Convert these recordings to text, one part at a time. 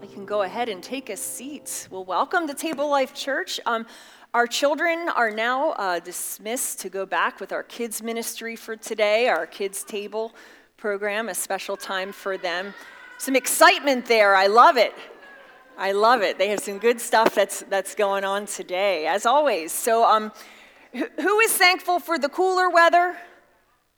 we can go ahead and take a seat. Well, welcome to Table Life Church. Um, our children are now uh, dismissed to go back with our kids' ministry for today, our kids' table program, a special time for them. Some excitement there. I love it. I love it. They have some good stuff that's, that's going on today, as always. So, um, who is thankful for the cooler weather?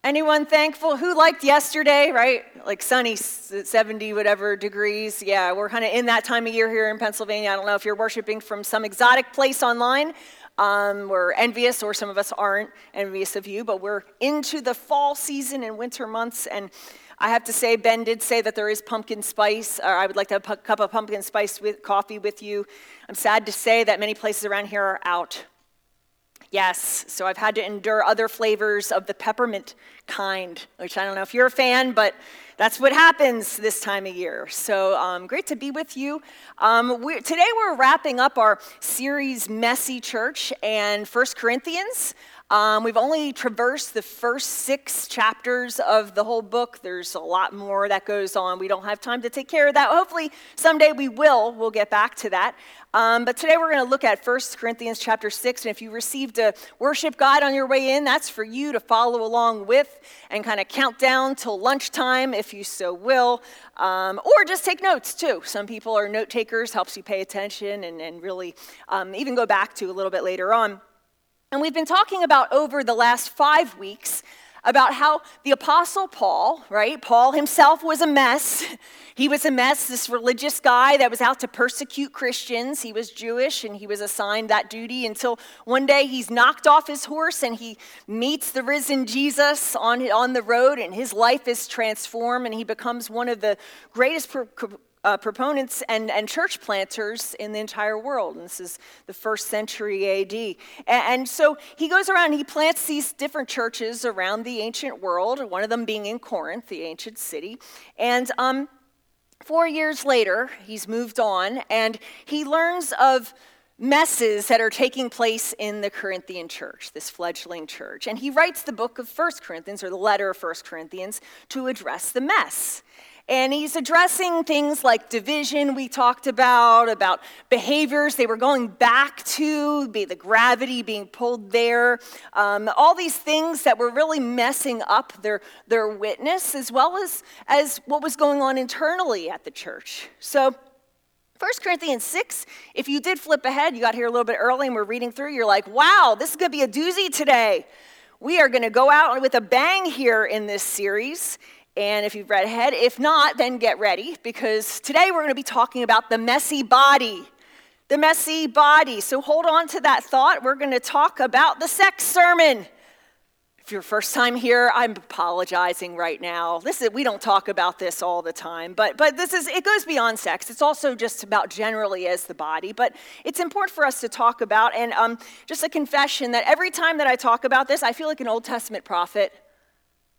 Anyone thankful? Who liked yesterday, right? Like sunny 70 whatever degrees. Yeah, we're kind of in that time of year here in Pennsylvania. I don't know if you're worshiping from some exotic place online. Um, we're envious, or some of us aren't envious of you, but we're into the fall season and winter months. And I have to say, Ben did say that there is pumpkin spice, or I would like to have a cup of pumpkin spice with coffee with you. I'm sad to say that many places around here are out. Yes, so I've had to endure other flavors of the peppermint kind, which I don't know if you're a fan, but that's what happens this time of year. So um, great to be with you. Um, we're, today we're wrapping up our series Messy Church and First Corinthians. Um, we've only traversed the first six chapters of the whole book. There's a lot more that goes on. We don't have time to take care of that. Hopefully, someday we will. We'll get back to that. Um, but today we're going to look at 1 Corinthians chapter 6. And if you received a worship guide on your way in, that's for you to follow along with and kind of count down till lunchtime if you so will. Um, or just take notes too. Some people are note takers, helps you pay attention and, and really um, even go back to a little bit later on. And we've been talking about over the last five weeks about how the Apostle Paul, right? Paul himself was a mess. He was a mess, this religious guy that was out to persecute Christians. He was Jewish and he was assigned that duty until one day he's knocked off his horse and he meets the risen Jesus on, on the road and his life is transformed and he becomes one of the greatest uh, proponents and, and church planters in the entire world. And this is the first century AD. And, and so he goes around, he plants these different churches around the ancient world, one of them being in Corinth, the ancient city. And um, four years later, he's moved on and he learns of messes that are taking place in the Corinthian church, this fledgling church. And he writes the book of First Corinthians, or the letter of First Corinthians, to address the mess. And he's addressing things like division, we talked about, about behaviors they were going back to, be the gravity being pulled there, um, all these things that were really messing up their, their witness, as well as, as what was going on internally at the church. So, 1 Corinthians 6, if you did flip ahead, you got here a little bit early and we're reading through, you're like, wow, this is going to be a doozy today. We are going to go out with a bang here in this series. And if you've read ahead, if not, then get ready because today we're going to be talking about the messy body. The messy body. So hold on to that thought. We're going to talk about the sex sermon. If you're first time here, I'm apologizing right now. Listen, we don't talk about this all the time, but but this is it goes beyond sex. It's also just about generally as the body, but it's important for us to talk about. And um, just a confession that every time that I talk about this, I feel like an Old Testament prophet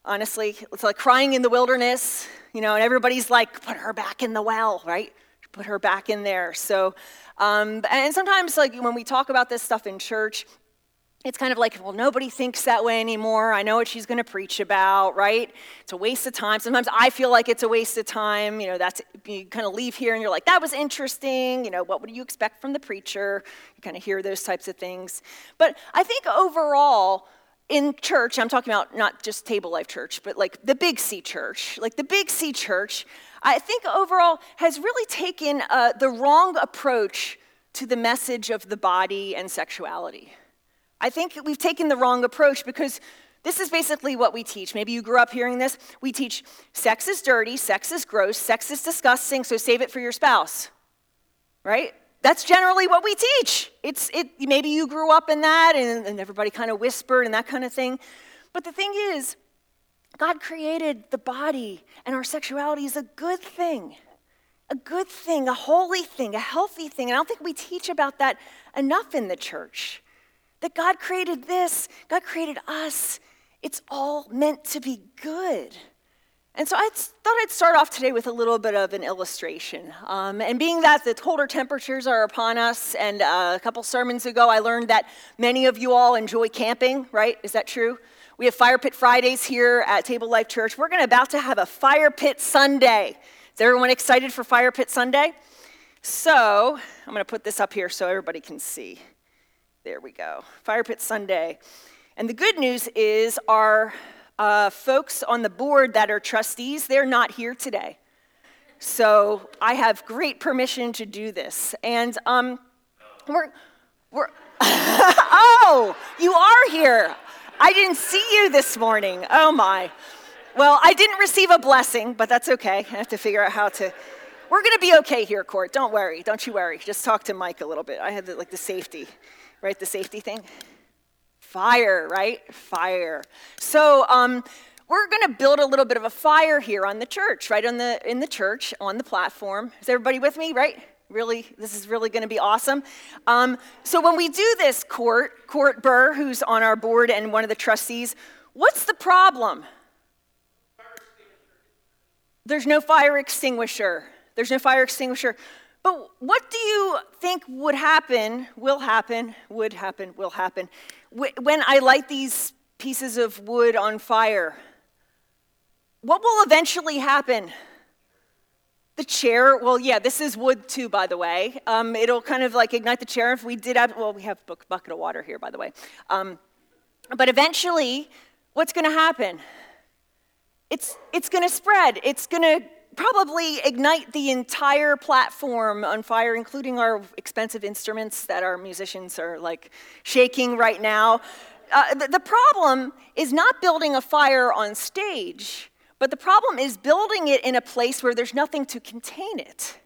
honestly. It's like crying in the wilderness, you know, and everybody's like, put her back in the well, right? Put her back in there. So, um, and sometimes, like, when we talk about this stuff in church, it's kind of like, well, nobody thinks that way anymore. I know what she's going to preach about, right? It's a waste of time. Sometimes I feel like it's a waste of time. You know, that's you kind of leave here and you're like, that was interesting. You know, what would you expect from the preacher? You kind of hear those types of things. But I think overall, in church, I'm talking about not just Table Life Church, but like the Big C Church, like the Big C Church, I think overall has really taken uh, the wrong approach to the message of the body and sexuality. I think we've taken the wrong approach because this is basically what we teach. Maybe you grew up hearing this. We teach sex is dirty, sex is gross, sex is disgusting, so save it for your spouse. Right? That's generally what we teach. It's, it, maybe you grew up in that and, and everybody kind of whispered and that kind of thing. But the thing is, God created the body, and our sexuality is a good thing. A good thing, a holy thing, a healthy thing. And I don't think we teach about that enough in the church. That God created this, God created us. It's all meant to be good. And so I thought I'd start off today with a little bit of an illustration. Um, and being that the colder temperatures are upon us, and uh, a couple sermons ago I learned that many of you all enjoy camping, right? Is that true? We have Fire Pit Fridays here at Table Life Church. We're going to about to have a Fire Pit Sunday. Is everyone excited for Fire Pit Sunday? So I'm going to put this up here so everybody can see. There we go. Fire Pit Sunday. And the good news is our uh, folks on the board that are trustees, they're not here today. So I have great permission to do this. And um, we're, we're oh, you are here. I didn't see you this morning. Oh my. Well, I didn't receive a blessing, but that's okay. I have to figure out how to we're going to be okay here, Court. Don't worry. Don't you worry. Just talk to Mike a little bit. I have the, like the safety, right? The safety thing. Fire, right? Fire. So, um, we're going to build a little bit of a fire here on the church, right on the in the church on the platform. Is everybody with me? Right? Really, this is really going to be awesome. Um, so when we do this, Court Court Burr, who's on our board and one of the trustees, what's the problem? There's no fire extinguisher. There's no fire extinguisher. But what do you think would happen, will happen, would happen, will happen, when I light these pieces of wood on fire? What will eventually happen? The chair, well, yeah, this is wood too, by the way. Um, it'll kind of like ignite the chair. If we did have, well, we have a bucket of water here, by the way. Um, but eventually, what's going to happen? It's, it's going to spread. It's going to probably ignite the entire platform on fire, including our expensive instruments that our musicians are like shaking right now. Uh, the, the problem is not building a fire on stage, but the problem is building it in a place where there's nothing to contain it.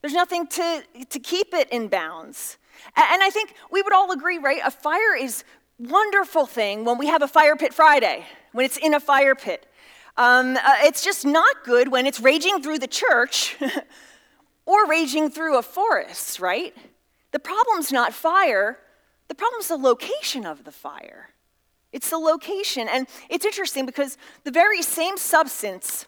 There's nothing to, to keep it in bounds. And I think we would all agree, right? A fire is wonderful thing when we have a fire pit Friday, when it's in a fire pit. Um, uh, it's just not good when it's raging through the church or raging through a forest, right? The problem's not fire, the problem's the location of the fire. It's the location. And it's interesting because the very same substance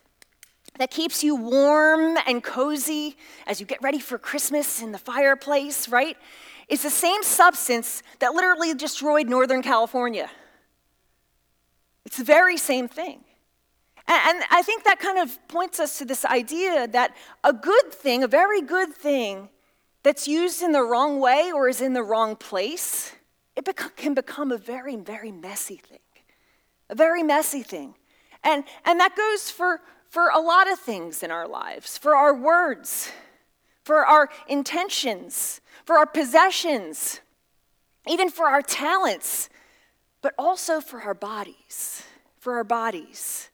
that keeps you warm and cozy as you get ready for Christmas in the fireplace, right? Is the same substance that literally destroyed Northern California. It's the very same thing. And, I think that kind of points us to this idea that a good thing, a very good thing, that's used in the wrong way or is in the wrong place, it can become a very, very messy thing. A very messy thing. And, and that goes for, for a lot of things in our lives for our words, for our intentions, for our possessions, even for our talents, but also for our bodies. For our bodies.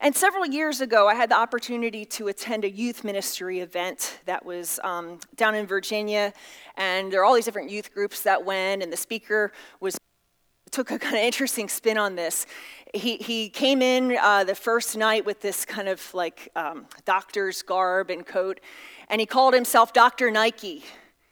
And several years ago, I had the opportunity to attend a youth ministry event that was um, down in Virginia. And there are all these different youth groups that went, and the speaker was took a kind of interesting spin on this. He, he came in uh, the first night with this kind of like um, doctor's garb and coat, and he called himself Dr. Nike.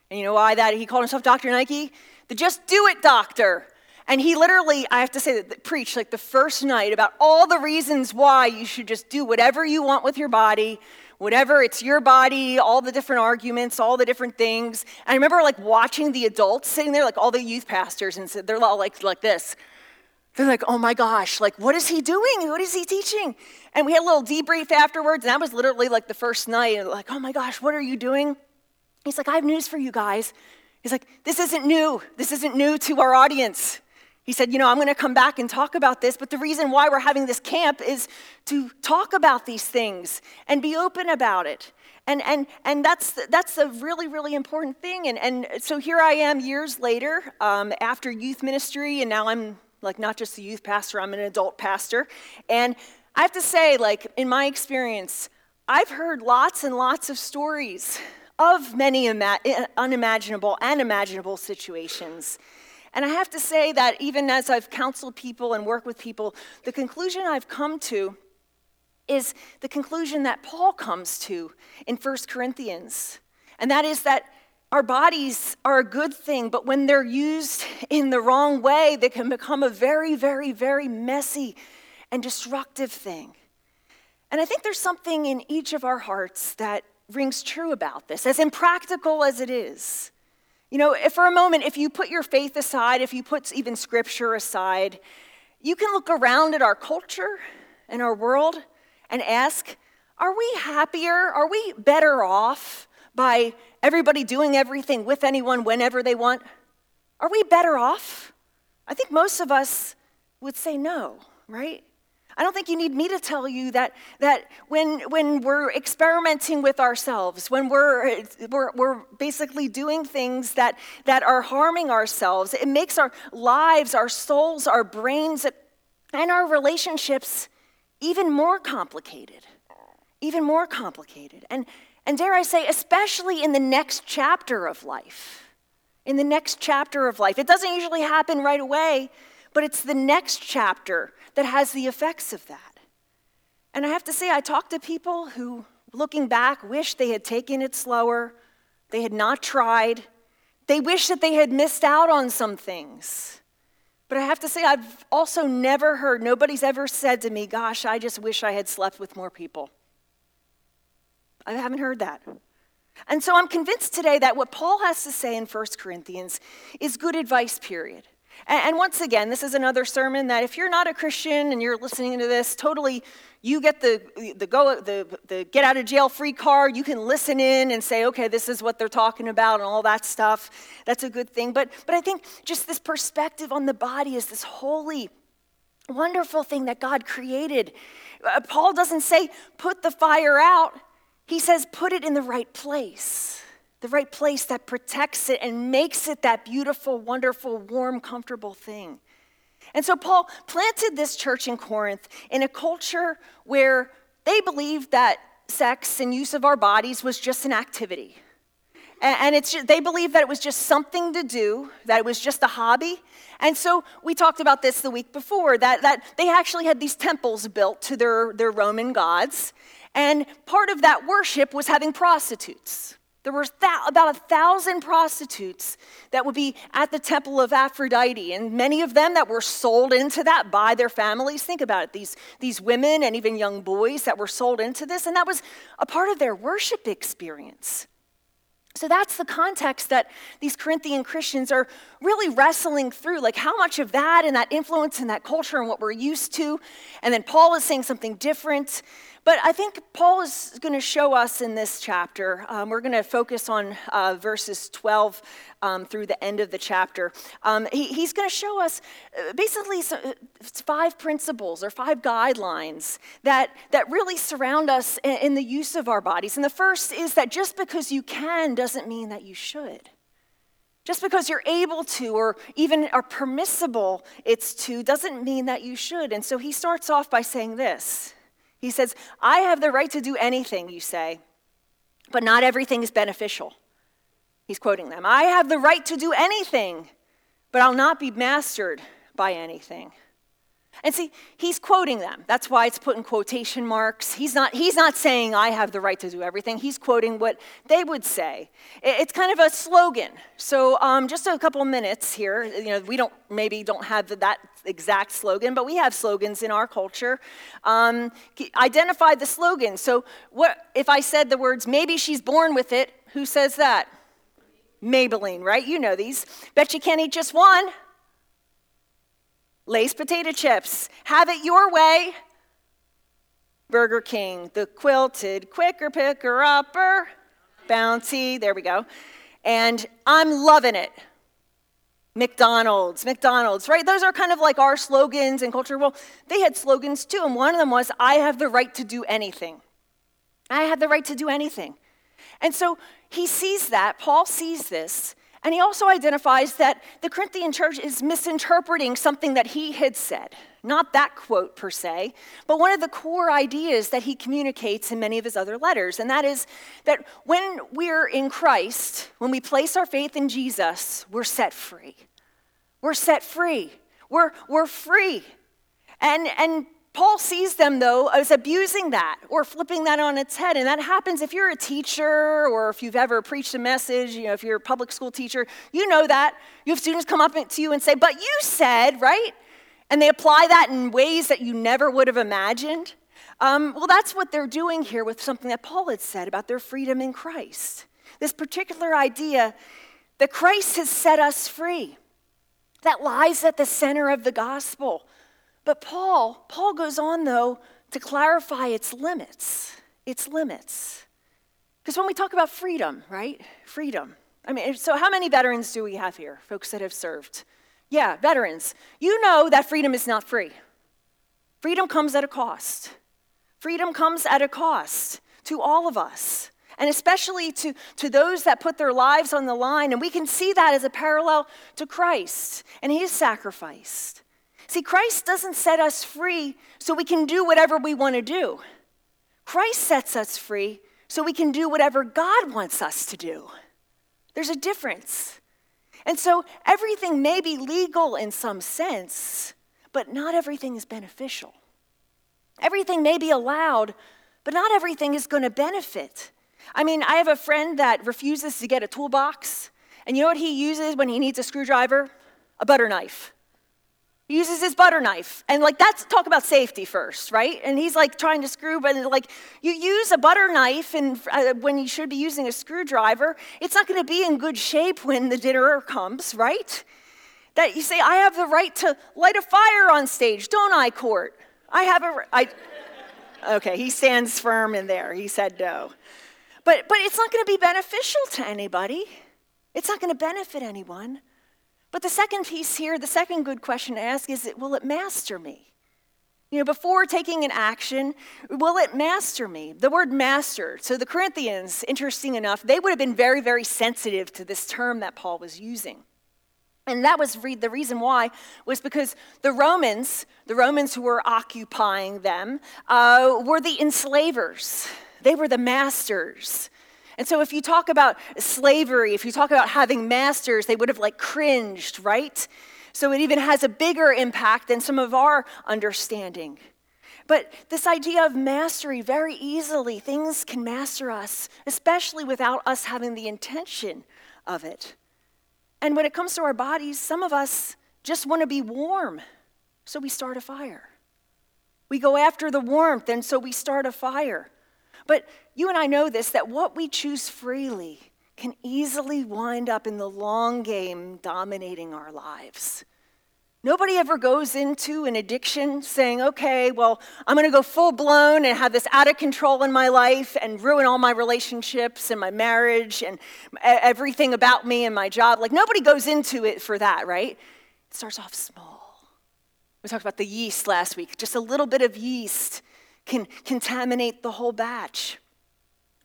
And you know why that? He called himself Dr. Nike? The just do it doctor. And he literally, I have to say, that preached like the first night about all the reasons why you should just do whatever you want with your body, whatever, it's your body, all the different arguments, all the different things. And I remember like watching the adults sitting there, like all the youth pastors, and they're all like, like this. They're like, oh my gosh, like what is he doing? What is he teaching? And we had a little debrief afterwards, and that was literally like the first night. And like, oh my gosh, what are you doing? He's like, I have news for you guys. He's like, this isn't new. This isn't new to our audience. He said, You know, I'm going to come back and talk about this, but the reason why we're having this camp is to talk about these things and be open about it. And, and, and that's, that's a really, really important thing. And, and so here I am years later um, after youth ministry, and now I'm like not just a youth pastor, I'm an adult pastor. And I have to say, like, in my experience, I've heard lots and lots of stories of many ima- unimaginable and imaginable situations and I have to say that even as I've counseled people and worked with people, the conclusion I've come to is the conclusion that Paul comes to in 1 Corinthians. And that is that our bodies are a good thing, but when they're used in the wrong way, they can become a very, very, very messy and destructive thing. And I think there's something in each of our hearts that rings true about this, as impractical as it is. You know, if for a moment, if you put your faith aside, if you put even scripture aside, you can look around at our culture and our world and ask, are we happier? Are we better off by everybody doing everything with anyone whenever they want, are we better off? I think most of us would say no, right? I don't think you need me to tell you that, that when, when we're experimenting with ourselves, when we're, we're, we're basically doing things that, that are harming ourselves, it makes our lives, our souls, our brains, and our relationships even more complicated. Even more complicated. And, and dare I say, especially in the next chapter of life. In the next chapter of life. It doesn't usually happen right away, but it's the next chapter that has the effects of that. And I have to say, I talk to people who, looking back, wish they had taken it slower, they had not tried, they wish that they had missed out on some things. But I have to say, I've also never heard, nobody's ever said to me, Gosh, I just wish I had slept with more people. I haven't heard that. And so I'm convinced today that what Paul has to say in 1 Corinthians is good advice, period. And once again, this is another sermon that if you're not a Christian and you're listening to this, totally you get the, the, go, the, the get out of jail free card. You can listen in and say, okay, this is what they're talking about and all that stuff. That's a good thing. But, but I think just this perspective on the body is this holy, wonderful thing that God created. Uh, Paul doesn't say, put the fire out, he says, put it in the right place the right place that protects it and makes it that beautiful, wonderful, warm, comfortable thing. And so Paul planted this church in Corinth in a culture where they believed that sex and use of our bodies was just an activity. And it's just, they believed that it was just something to do, that it was just a hobby. And so we talked about this the week before that, that they actually had these temples built to their, their Roman gods. And part of that worship was having prostitutes. There were th- about a thousand prostitutes that would be at the temple of Aphrodite, and many of them that were sold into that by their families. Think about it these, these women and even young boys that were sold into this, and that was a part of their worship experience. So that's the context that these Corinthian Christians are really wrestling through. Like, how much of that and that influence and that culture and what we're used to? And then Paul is saying something different. But I think Paul is going to show us in this chapter, um, we're going to focus on uh, verses 12 um, through the end of the chapter. Um, he, he's going to show us uh, basically uh, five principles or five guidelines that, that really surround us in, in the use of our bodies. And the first is that just because you can doesn't mean that you should. Just because you're able to or even are permissible it's to doesn't mean that you should. And so he starts off by saying this he says, I have the right to do anything, you say, but not everything is beneficial. He's quoting them. I have the right to do anything, but I'll not be mastered by anything. And see, he's quoting them. That's why it's put in quotation marks. He's not, he's not saying, I have the right to do everything. He's quoting what they would say. It's kind of a slogan. So, um, just a couple minutes here. You know, we don't, maybe don't have that exact slogan, but we have slogans in our culture. Um, identify the slogan. So, what if I said the words, maybe she's born with it? Who says that? Maybelline, right? You know these. Bet you can't eat just one. Lay's potato chips. Have it your way. Burger King, the quilted quicker picker upper. Bounty, there we go. And I'm loving it. McDonald's, McDonald's, right? Those are kind of like our slogans and culture. Well, they had slogans too, and one of them was, I have the right to do anything. I have the right to do anything. And so he sees that, Paul sees this, and he also identifies that the Corinthian church is misinterpreting something that he had said. Not that quote per se, but one of the core ideas that he communicates in many of his other letters. And that is that when we're in Christ, when we place our faith in Jesus, we're set free. We're set free. We're, we're free. And, and Paul sees them, though, as abusing that or flipping that on its head. And that happens if you're a teacher or if you've ever preached a message, you know, if you're a public school teacher, you know that. You have students come up to you and say, But you said, right? And they apply that in ways that you never would have imagined. Um, well, that's what they're doing here with something that Paul had said about their freedom in Christ. This particular idea that Christ has set us free, that lies at the center of the gospel. But Paul, Paul goes on though to clarify its limits. Its limits. Because when we talk about freedom, right? Freedom. I mean, so how many veterans do we have here? Folks that have served. Yeah, veterans. You know that freedom is not free. Freedom comes at a cost. Freedom comes at a cost to all of us, and especially to, to those that put their lives on the line. And we can see that as a parallel to Christ and his sacrifice. See, Christ doesn't set us free so we can do whatever we want to do. Christ sets us free so we can do whatever God wants us to do. There's a difference. And so everything may be legal in some sense, but not everything is beneficial. Everything may be allowed, but not everything is going to benefit. I mean, I have a friend that refuses to get a toolbox, and you know what he uses when he needs a screwdriver? A butter knife. Uses his butter knife. And like that's talk about safety first, right? And he's like trying to screw, but like you use a butter knife and uh, when you should be using a screwdriver, it's not going to be in good shape when the dinner comes, right? That you say, I have the right to light a fire on stage, don't I, court? I have a, I, okay, he stands firm in there. He said no. But, but it's not going to be beneficial to anybody. It's not going to benefit anyone. But the second piece here, the second good question to ask is will it master me? You know, before taking an action, will it master me? The word master. So the Corinthians, interesting enough, they would have been very, very sensitive to this term that Paul was using. And that was re- the reason why was because the Romans, the Romans who were occupying them, uh, were the enslavers. They were the masters. And so if you talk about slavery, if you talk about having masters, they would have like cringed, right? So it even has a bigger impact than some of our understanding. But this idea of mastery, very easily, things can master us, especially without us having the intention of it. And when it comes to our bodies, some of us just want to be warm, so we start a fire. We go after the warmth, and so we start a fire. But you and I know this that what we choose freely can easily wind up in the long game dominating our lives. Nobody ever goes into an addiction saying, okay, well, I'm going to go full blown and have this out of control in my life and ruin all my relationships and my marriage and everything about me and my job. Like, nobody goes into it for that, right? It starts off small. We talked about the yeast last week. Just a little bit of yeast can contaminate the whole batch.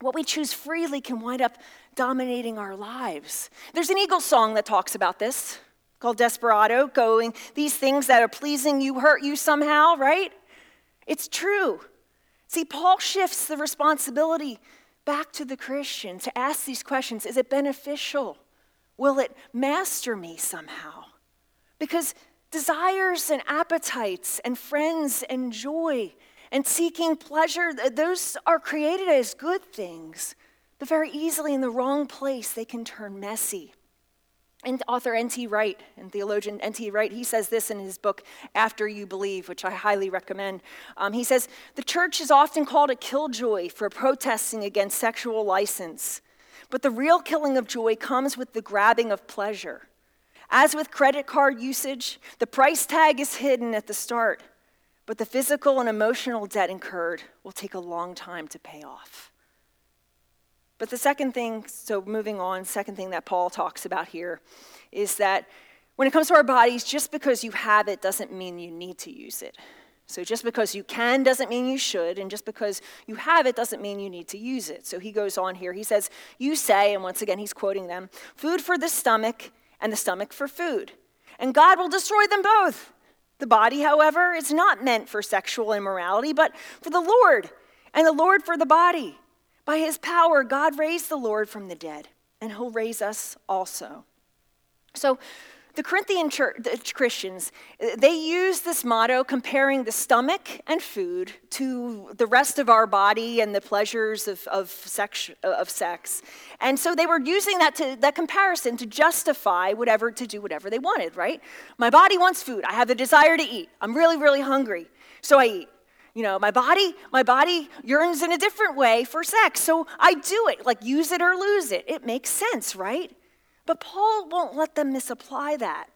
What we choose freely can wind up dominating our lives. There's an Eagles song that talks about this called Desperado, going, These things that are pleasing you hurt you somehow, right? It's true. See, Paul shifts the responsibility back to the Christian to ask these questions Is it beneficial? Will it master me somehow? Because desires and appetites and friends and joy and seeking pleasure, those are created as good things, but very easily in the wrong place, they can turn messy. And author N.T. Wright and theologian N.T. Wright, he says this in his book, After You Believe, which I highly recommend. Um, he says, The church is often called a killjoy for protesting against sexual license, but the real killing of joy comes with the grabbing of pleasure. As with credit card usage, the price tag is hidden at the start, but the physical and emotional debt incurred will take a long time to pay off. But the second thing, so moving on, second thing that Paul talks about here is that when it comes to our bodies, just because you have it doesn't mean you need to use it. So just because you can doesn't mean you should, and just because you have it doesn't mean you need to use it. So he goes on here. He says, You say, and once again he's quoting them, food for the stomach and the stomach for food. And God will destroy them both. The body, however, is not meant for sexual immorality, but for the Lord, and the Lord for the body. By his power, God raised the Lord from the dead, and he'll raise us also. So, the Corinthian church, the Christians, uh, they use this motto comparing the stomach and food to the rest of our body and the pleasures of, of, sex, of sex. And so they were using that, to, that comparison to justify whatever, to do whatever they wanted, right? My body wants food. I have the desire to eat. I'm really, really hungry. So I eat you know my body my body yearns in a different way for sex so i do it like use it or lose it it makes sense right but paul won't let them misapply that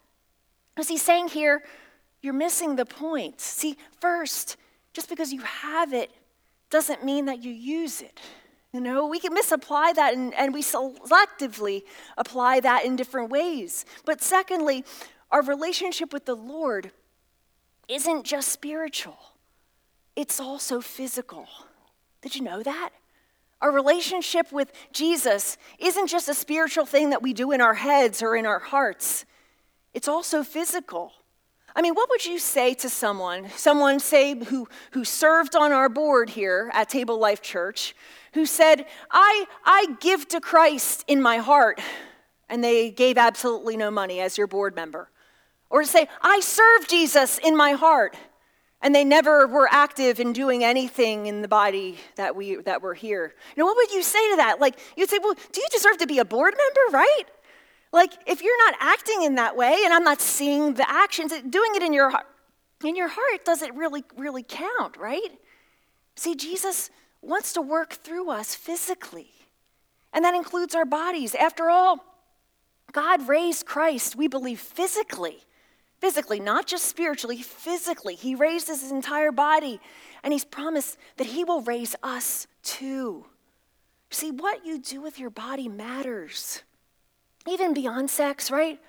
as he's saying here you're missing the point see first just because you have it doesn't mean that you use it You know, we can misapply that and, and we selectively apply that in different ways. But secondly, our relationship with the Lord isn't just spiritual, it's also physical. Did you know that? Our relationship with Jesus isn't just a spiritual thing that we do in our heads or in our hearts, it's also physical. I mean, what would you say to someone, someone say who, who served on our board here at Table Life Church, who said, I, I give to Christ in my heart, and they gave absolutely no money as your board member? Or to say, I serve Jesus in my heart, and they never were active in doing anything in the body that, we, that we're here. Know, what would you say to that? Like, you'd say, well, do you deserve to be a board member, right? Like, if you're not acting in that way and I'm not seeing the actions, doing it in your in your heart doesn't really, really count, right? See, Jesus wants to work through us physically, and that includes our bodies. After all, God raised Christ, we believe, physically. Physically, not just spiritually, physically. He raised his entire body, and he's promised that he will raise us too. See, what you do with your body matters even beyond sex, right?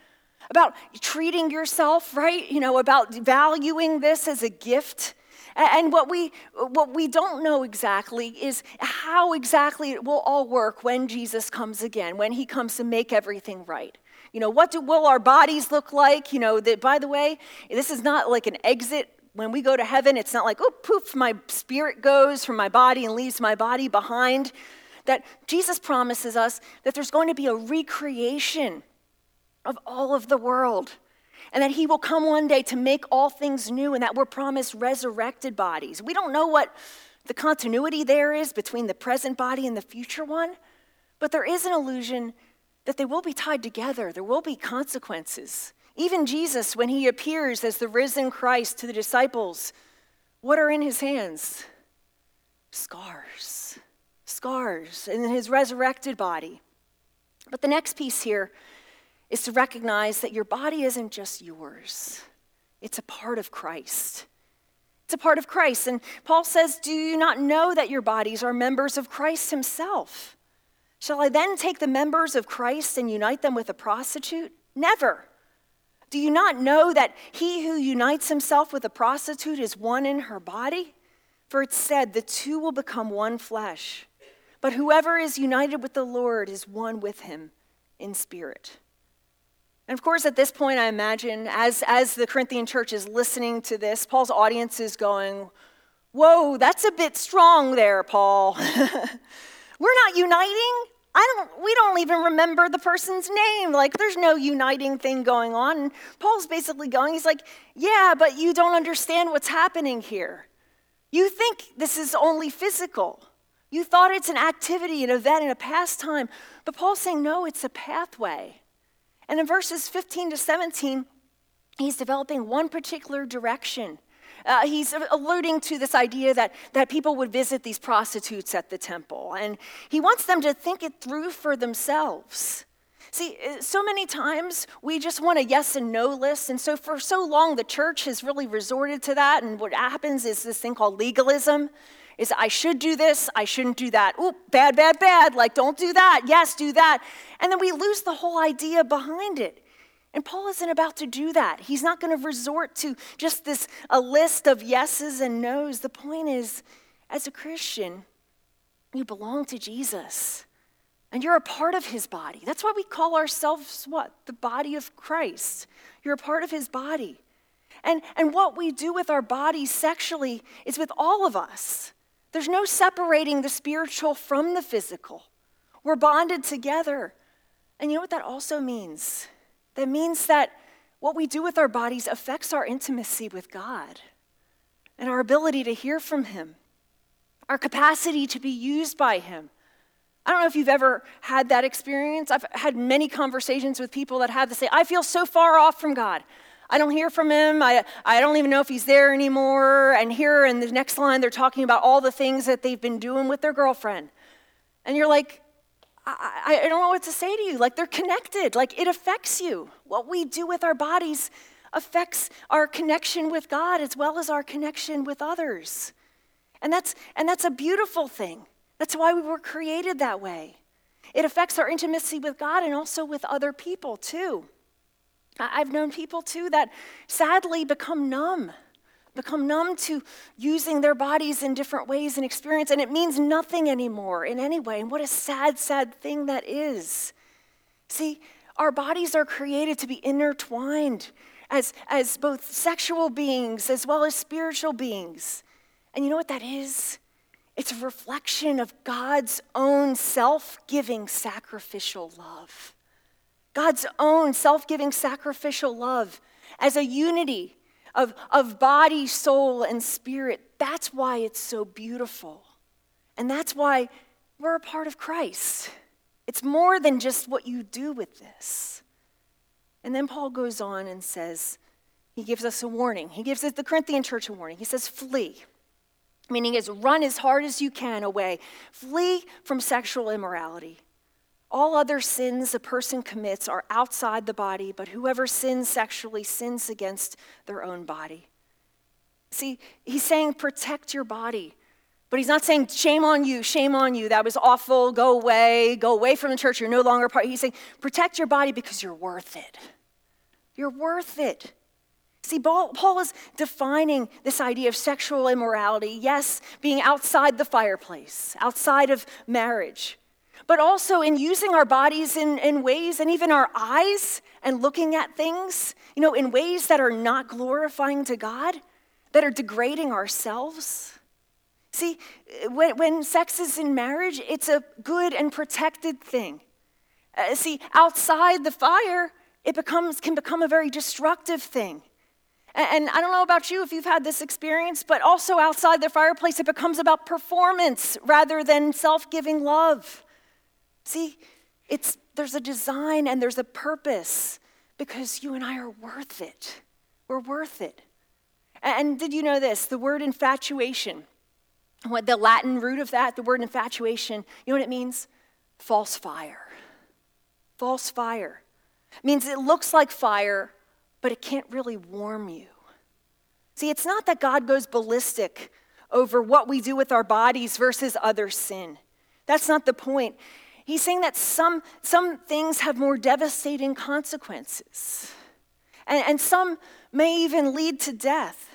About treating yourself, right? You know, about valuing this as a gift. And what we, what we don't know exactly is how exactly it will all work when Jesus comes again, when he comes to make everything right. You know, what do, will our bodies look like? You know, that, by the way, this is not like an exit. When we go to heaven, it's not like, oh, poof, my spirit goes from my body and leaves my body behind that Jesus promises us that there's going to be a recreation of all of the world and that he will come one day to make all things new and that we're promised resurrected bodies. We don't know what the continuity there is between the present body and the future one, but there is an illusion that they will be tied together. There will be consequences. Even Jesus, when he appears as the risen Christ to the disciples, what are in his hands? Scars scars in his resurrected body. But the next piece here is to recognize that your body isn't just yours, it's a part of Christ. It's a part of Christ. And Paul says, Do you not know that your bodies are members of Christ himself? Shall I then take the members of Christ and unite them with a prostitute? Never. Do you not know that he who unites himself with a prostitute is one in her body? For it's said, the two will become one flesh. But whoever is united with the Lord is one with him in spirit. And of course, at this point, I imagine, as, as the Corinthian church is listening to this, Paul's audience is going, Whoa, that's a bit strong there, Paul. We're not uniting. I don't, we don't even remember the person's name. Like, there's no uniting thing going on. And Paul's basically going, he's like, Yeah, but you don't understand what's happening here. You think this is only physical. You thought it's an activity, an event, and a pastime. But Paul's saying, no, it's a pathway. And in verses 15 to 17, he's developing one particular direction. Uh, he's alluding to this idea that, that people would visit these prostitutes at the temple, and he wants them to think it through for themselves. See, uh, so many times we just want a yes and no list, and so for so long the church has really resorted to that, and what happens is this thing called legalism is I should do this, I shouldn't do that. Oop, bad, bad, bad. Like, don't do that. Yes, do that. And then we lose the whole idea behind it. And Paul isn't about to do that. He's not going to resort to just this a list of yeses and nos. The point is, as a Christian, you belong to Jesus. And you're a part of his body. That's why we call ourselves what? The body of Christ. You're a part of his body. And, and what we do with our bodies sexually is with all of us. There's no separating the spiritual from the physical. We're bonded together. And you know what that also means? That means that what we do with our bodies affects our intimacy with God and our ability to hear from Him, our capacity to be used by Him. I don't know if you've ever had that experience. I've had many conversations with people that have to say, I feel so far off from God. I don't hear from him. I, I don't even know if he's there anymore. And here in the next line, they're talking about all the things that they've been doing with their girlfriend. And you're like, I, I don't know what to say to you. Like, they're connected. Like, it affects you. What we do with our bodies affects our connection with God as well as our connection with others. And that's, and that's a beautiful thing. That's why we were created that way. It affects our intimacy with God and also with other people, too. I've known people, too, that sadly become numb, become numb to using their bodies in different ways and experience, and it means nothing anymore in any way. And what a sad, sad thing that is. See, our bodies are created to be intertwined as, as both sexual beings as well as spiritual beings. And you know what that is? It's a reflection of God's own self giving sacrificial love. God's own self giving sacrificial love as a unity of, of body, soul, and spirit. That's why it's so beautiful. And that's why we're a part of Christ. It's more than just what you do with this. And then Paul goes on and says, he gives us a warning. He gives the Corinthian church a warning. He says, flee meaning is run as hard as you can away. Flee from sexual immorality. All other sins a person commits are outside the body, but whoever sins sexually sins against their own body. See, he's saying protect your body. But he's not saying, shame on you, shame on you, that was awful, go away, go away from the church, you're no longer part. He's saying, protect your body because you're worth it. You're worth it. See, Paul is defining this idea of sexual immorality, yes, being outside the fireplace, outside of marriage, but also in using our bodies in, in ways and even our eyes and looking at things, you know, in ways that are not glorifying to God, that are degrading ourselves. See, when, when sex is in marriage, it's a good and protected thing. Uh, see, outside the fire, it becomes, can become a very destructive thing. And I don't know about you if you've had this experience, but also outside the fireplace, it becomes about performance rather than self giving love. See, it's, there's a design and there's a purpose because you and I are worth it. We're worth it. And did you know this? The word infatuation, what the Latin root of that, the word infatuation, you know what it means? False fire. False fire. It means it looks like fire, but it can't really warm you. See, it's not that God goes ballistic over what we do with our bodies versus other sin. That's not the point. He's saying that some, some things have more devastating consequences, and, and some may even lead to death.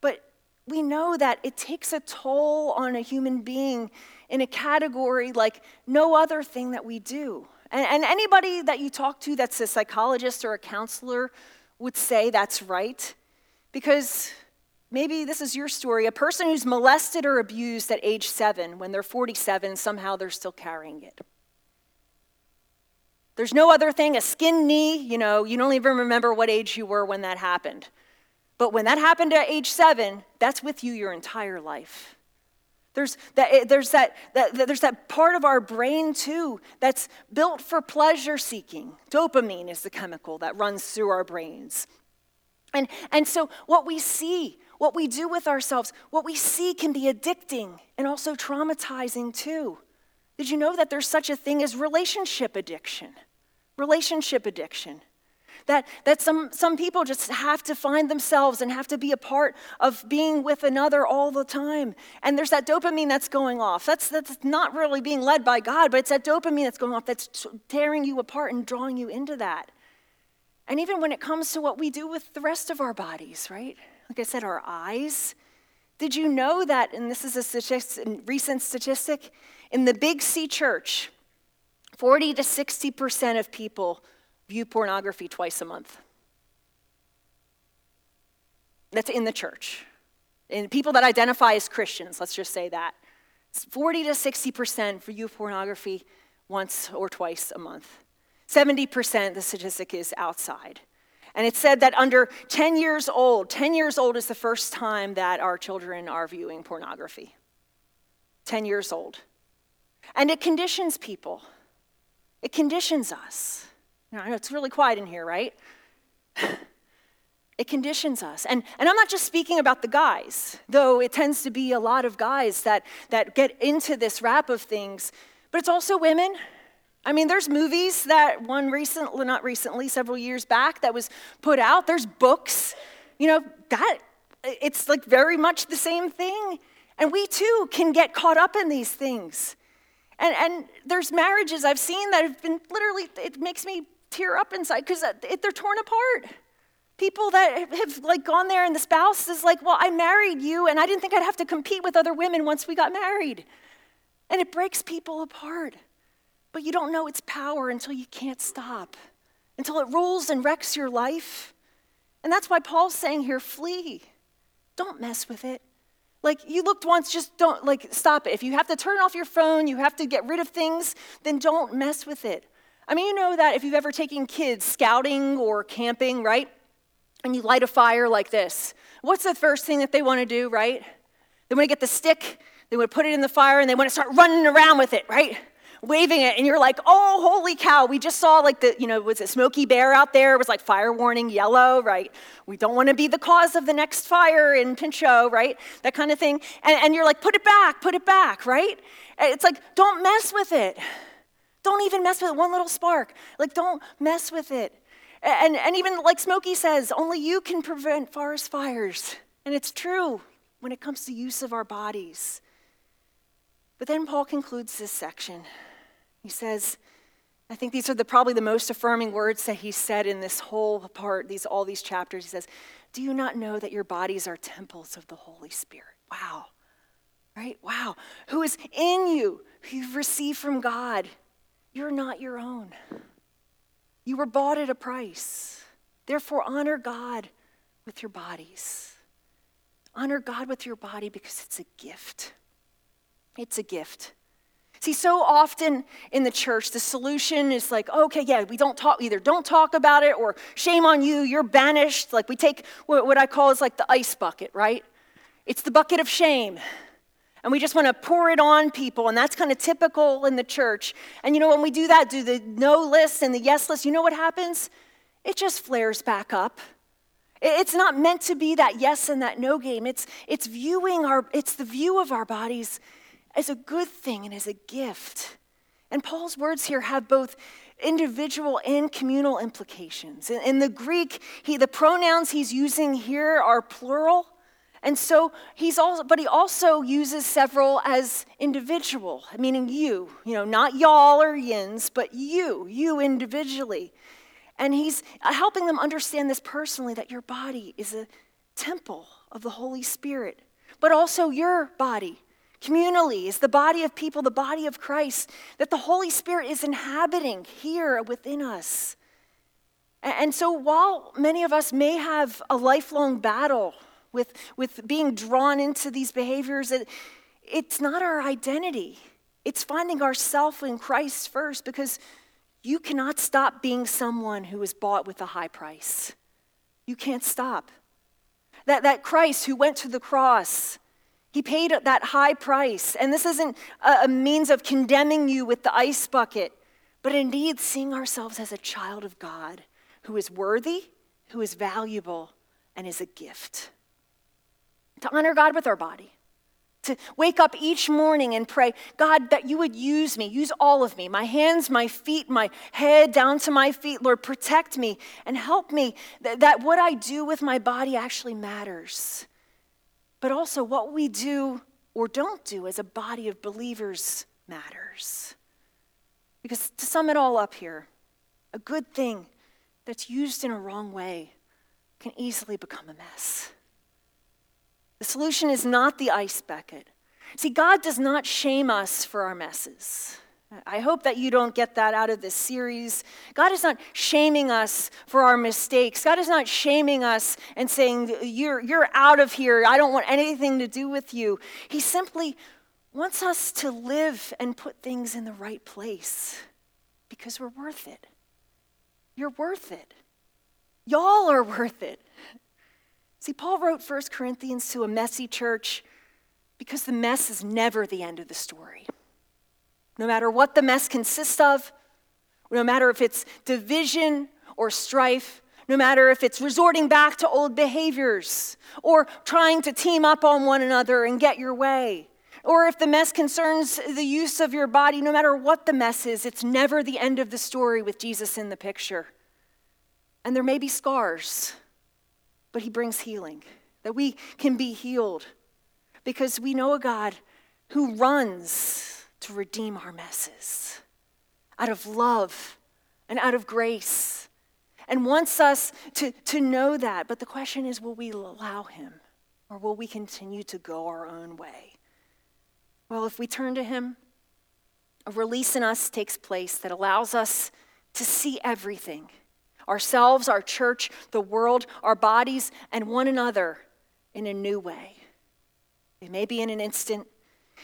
But we know that it takes a toll on a human being in a category like no other thing that we do. And, and anybody that you talk to that's a psychologist or a counselor would say that's right. Because maybe this is your story a person who's molested or abused at age seven, when they're 47, somehow they're still carrying it. There's no other thing, a skin knee, you know, you don't even remember what age you were when that happened. But when that happened at age seven, that's with you your entire life. There's that, eh, there's that, that, there's that part of our brain too that's built for pleasure seeking. Dopamine is the chemical that runs through our brains. And, and so, what we see, what we do with ourselves, what we see can be addicting and also traumatizing too. Did you know that there's such a thing as relationship addiction? Relationship addiction. That, that some, some people just have to find themselves and have to be a part of being with another all the time. And there's that dopamine that's going off. That's, that's not really being led by God, but it's that dopamine that's going off that's tearing you apart and drawing you into that. And even when it comes to what we do with the rest of our bodies, right? Like I said, our eyes. Did you know that, and this is a statistic, recent statistic, in the Big C church, 40 to 60% of people view pornography twice a month? That's in the church. And people that identify as Christians, let's just say that. 40 to 60% view pornography once or twice a month. 70% the statistic is outside. And it said that under 10 years old, 10 years old is the first time that our children are viewing pornography. 10 years old. And it conditions people, it conditions us. Now, I know it's really quiet in here, right? It conditions us. And, and I'm not just speaking about the guys, though it tends to be a lot of guys that, that get into this wrap of things, but it's also women I mean, there's movies that one recently, not recently, several years back, that was put out. There's books. You know, that, it's like very much the same thing. And we too can get caught up in these things. And, and there's marriages I've seen that have been literally, it makes me tear up inside because uh, they're torn apart. People that have like gone there and the spouse is like, well, I married you and I didn't think I'd have to compete with other women once we got married. And it breaks people apart. But you don't know its power until you can't stop, until it rules and wrecks your life. And that's why Paul's saying here flee. Don't mess with it. Like you looked once, just don't, like, stop it. If you have to turn off your phone, you have to get rid of things, then don't mess with it. I mean, you know that if you've ever taken kids scouting or camping, right? And you light a fire like this, what's the first thing that they want to do, right? They want to get the stick, they want to put it in the fire, and they want to start running around with it, right? Waving it, and you're like, oh, holy cow, we just saw like the, you know, was it Smokey Bear out there? It was like fire warning yellow, right? We don't want to be the cause of the next fire in Pinchot, right? That kind of thing. And, and you're like, put it back, put it back, right? It's like, don't mess with it. Don't even mess with it. One little spark. Like, don't mess with it. And, and even like Smokey says, only you can prevent forest fires. And it's true when it comes to use of our bodies. But then Paul concludes this section. He says, I think these are the, probably the most affirming words that he said in this whole part, these, all these chapters. He says, Do you not know that your bodies are temples of the Holy Spirit? Wow. Right? Wow. Who is in you, who you've received from God. You're not your own. You were bought at a price. Therefore, honor God with your bodies. Honor God with your body because it's a gift. It's a gift. See, so often in the church, the solution is like, okay, yeah, we don't talk, either don't talk about it or shame on you, you're banished. Like we take what I call is like the ice bucket, right? It's the bucket of shame. And we just want to pour it on people, and that's kind of typical in the church. And you know, when we do that, do the no list and the yes list, you know what happens? It just flares back up. It's not meant to be that yes and that no game. It's, it's viewing our, it's the view of our bodies as a good thing and as a gift. And Paul's words here have both individual and communal implications. In, in the Greek, he, the pronouns he's using here are plural. And so he's also, but he also uses several as individual, meaning you, you know, not y'all or yins, but you, you individually. And he's helping them understand this personally that your body is a temple of the Holy Spirit, but also your body communally, is the body of people, the body of Christ, that the Holy Spirit is inhabiting here within us. And so, while many of us may have a lifelong battle with, with being drawn into these behaviors, it, it's not our identity. It's finding ourself in Christ first because you cannot stop being someone who was bought with a high price. You can't stop. That, that Christ who went to the cross, he paid that high price. And this isn't a means of condemning you with the ice bucket, but indeed seeing ourselves as a child of God who is worthy, who is valuable, and is a gift. To honor God with our body, to wake up each morning and pray, God, that you would use me, use all of me, my hands, my feet, my head, down to my feet. Lord, protect me and help me that, that what I do with my body actually matters but also what we do or don't do as a body of believers matters. Because to sum it all up here, a good thing that's used in a wrong way can easily become a mess. The solution is not the ice bucket. See, God does not shame us for our messes. I hope that you don't get that out of this series. God is not shaming us for our mistakes. God is not shaming us and saying, you're, you're out of here. I don't want anything to do with you. He simply wants us to live and put things in the right place because we're worth it. You're worth it. Y'all are worth it. See, Paul wrote 1 Corinthians to a messy church because the mess is never the end of the story no matter what the mess consists of, no matter if it's division or strife, no matter if it's resorting back to old behaviors or trying to team up on one another and get your way, or if the mess concerns the use of your body, no matter what the mess is, it's never the end of the story with Jesus in the picture. And there may be scars, but he brings healing, that we can be healed because we know a God who runs to redeem our messes out of love and out of grace and wants us to, to know that. But the question is will we allow Him or will we continue to go our own way? Well, if we turn to Him, a release in us takes place that allows us to see everything ourselves, our church, the world, our bodies, and one another in a new way. It may be in an instant,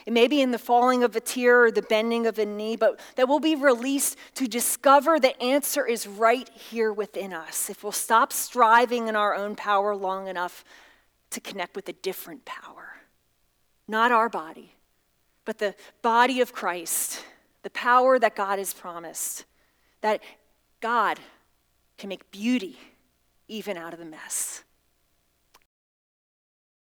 it may be in the falling of a tear or the bending of a knee, but that we'll be released to discover the answer is right here within us. If we'll stop striving in our own power long enough to connect with a different power, not our body, but the body of Christ, the power that God has promised, that God can make beauty even out of the mess.